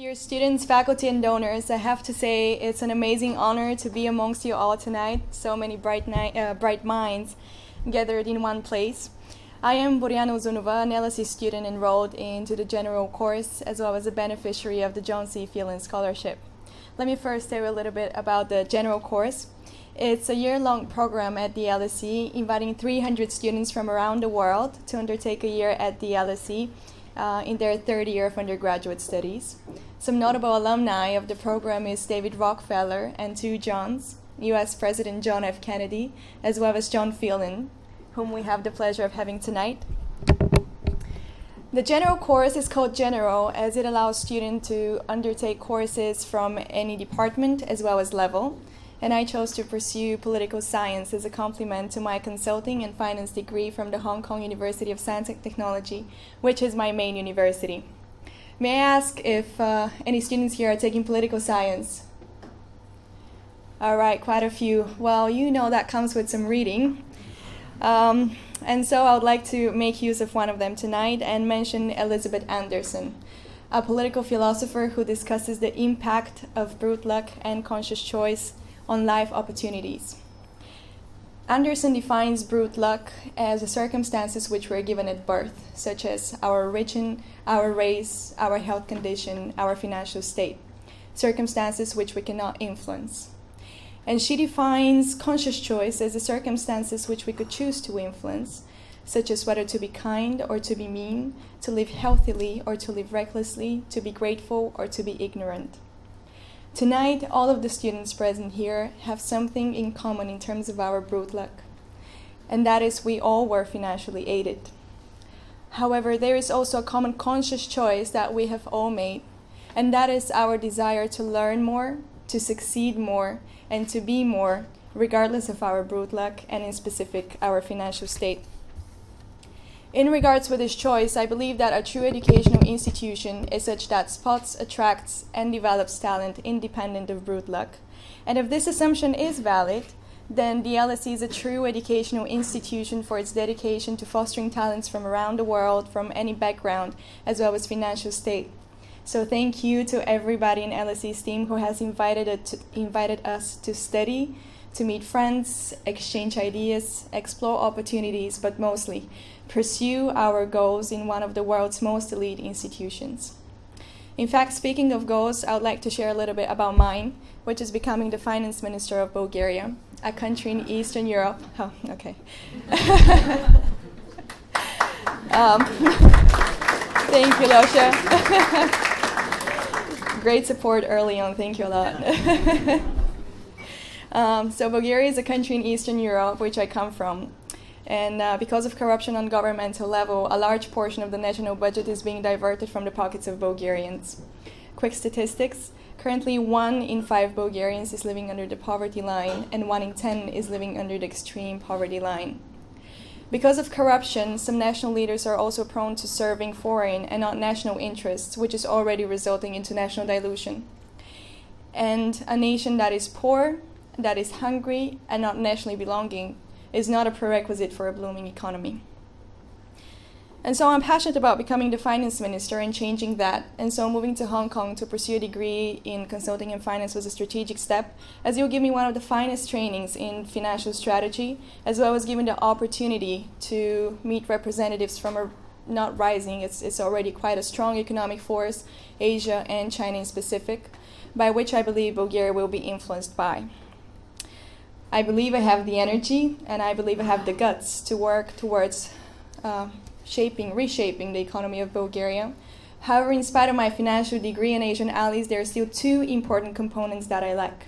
Dear students, faculty, and donors, I have to say it's an amazing honor to be amongst you all tonight. So many bright, ni- uh, bright minds gathered in one place. I am Boriana Uzunova, an LSE student enrolled into the general course, as well as a beneficiary of the John C. Phelan Scholarship. Let me first tell you a little bit about the general course. It's a year long program at the LSE, inviting 300 students from around the world to undertake a year at the LSE uh, in their third year of undergraduate studies. Some notable alumni of the program is David Rockefeller and two Johns, US President John F. Kennedy, as well as John Phelan, whom we have the pleasure of having tonight. The general course is called General as it allows students to undertake courses from any department as well as level. And I chose to pursue political science as a complement to my consulting and finance degree from the Hong Kong University of Science and Technology, which is my main university. May I ask if uh, any students here are taking political science? All right, quite a few. Well, you know that comes with some reading. Um, and so I would like to make use of one of them tonight and mention Elizabeth Anderson, a political philosopher who discusses the impact of brute luck and conscious choice on life opportunities. Anderson defines brute luck as the circumstances which we're given at birth, such as our origin, our race, our health condition, our financial state, circumstances which we cannot influence. And she defines conscious choice as the circumstances which we could choose to influence, such as whether to be kind or to be mean, to live healthily or to live recklessly, to be grateful or to be ignorant. Tonight, all of the students present here have something in common in terms of our brute luck, and that is we all were financially aided. However, there is also a common conscious choice that we have all made, and that is our desire to learn more, to succeed more, and to be more, regardless of our brute luck and in specific our financial state. In regards with this choice, I believe that a true educational institution is such that spots, attracts, and develops talent independent of brute luck. And if this assumption is valid, then the LSE is a true educational institution for its dedication to fostering talents from around the world, from any background, as well as financial state. So thank you to everybody in LSE's team who has invited, invited us to study, to meet friends, exchange ideas, explore opportunities, but mostly pursue our goals in one of the world's most elite institutions. In fact, speaking of goals, I would like to share a little bit about mine, which is becoming the finance minister of Bulgaria, a country in Eastern Europe. Oh, okay. um, thank you, Losha. Great support early on. Thank you a lot. Um, so, Bulgaria is a country in Eastern Europe, which I come from. And uh, because of corruption on governmental level, a large portion of the national budget is being diverted from the pockets of Bulgarians. Quick statistics currently, one in five Bulgarians is living under the poverty line, and one in ten is living under the extreme poverty line. Because of corruption, some national leaders are also prone to serving foreign and not national interests, which is already resulting into national dilution. And a nation that is poor, that is hungry, and not nationally belonging is not a prerequisite for a blooming economy. And so I'm passionate about becoming the finance minister and changing that. And so moving to Hong Kong to pursue a degree in consulting and finance was a strategic step, as it will give me one of the finest trainings in financial strategy, as well as giving the opportunity to meet representatives from a not rising, it's, it's already quite a strong economic force, Asia and China in specific, by which I believe Bulgaria will be influenced by. I believe I have the energy and I believe I have the guts to work towards uh, shaping, reshaping the economy of Bulgaria. However, in spite of my financial degree and Asian allies, there are still two important components that I lack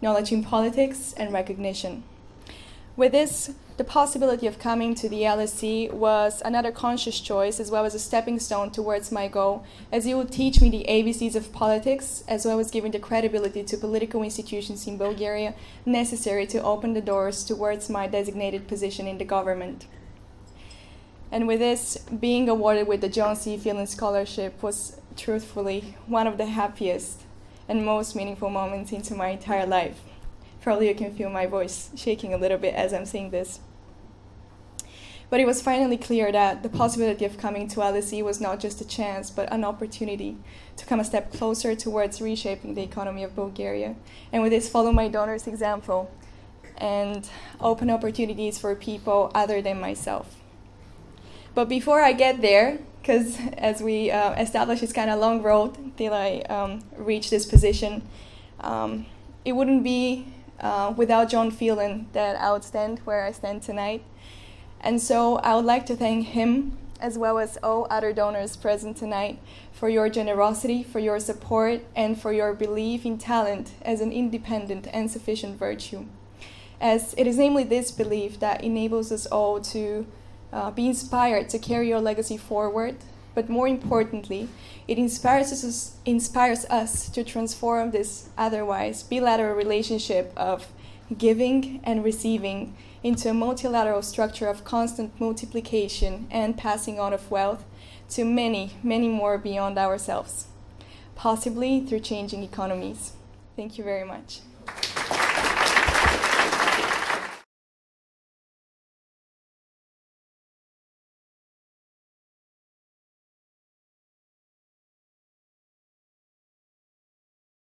knowledge in politics and recognition. With this, the possibility of coming to the LSE was another conscious choice as well as a stepping stone towards my goal, as it would teach me the ABCs of politics as well as giving the credibility to political institutions in Bulgaria necessary to open the doors towards my designated position in the government. And with this, being awarded with the John C. Phelan Scholarship was truthfully one of the happiest and most meaningful moments into my entire life. Probably you can feel my voice shaking a little bit as I'm saying this. But it was finally clear that the possibility of coming to LSE was not just a chance, but an opportunity to come a step closer towards reshaping the economy of Bulgaria. And with this, follow my donor's example and open opportunities for people other than myself. But before I get there, because as we uh, established, it's kind of a long road till I um, reach this position. Um, it wouldn't be uh, without John Phelan that I would stand where I stand tonight. And so I would like to thank him as well as all other donors present tonight for your generosity, for your support, and for your belief in talent as an independent and sufficient virtue. As it is namely this belief that enables us all to uh, be inspired to carry your legacy forward, but more importantly, it inspires us, inspires us to transform this otherwise bilateral relationship of giving and receiving into a multilateral structure of constant multiplication and passing on of wealth to many, many more beyond ourselves, possibly through changing economies. Thank you very much.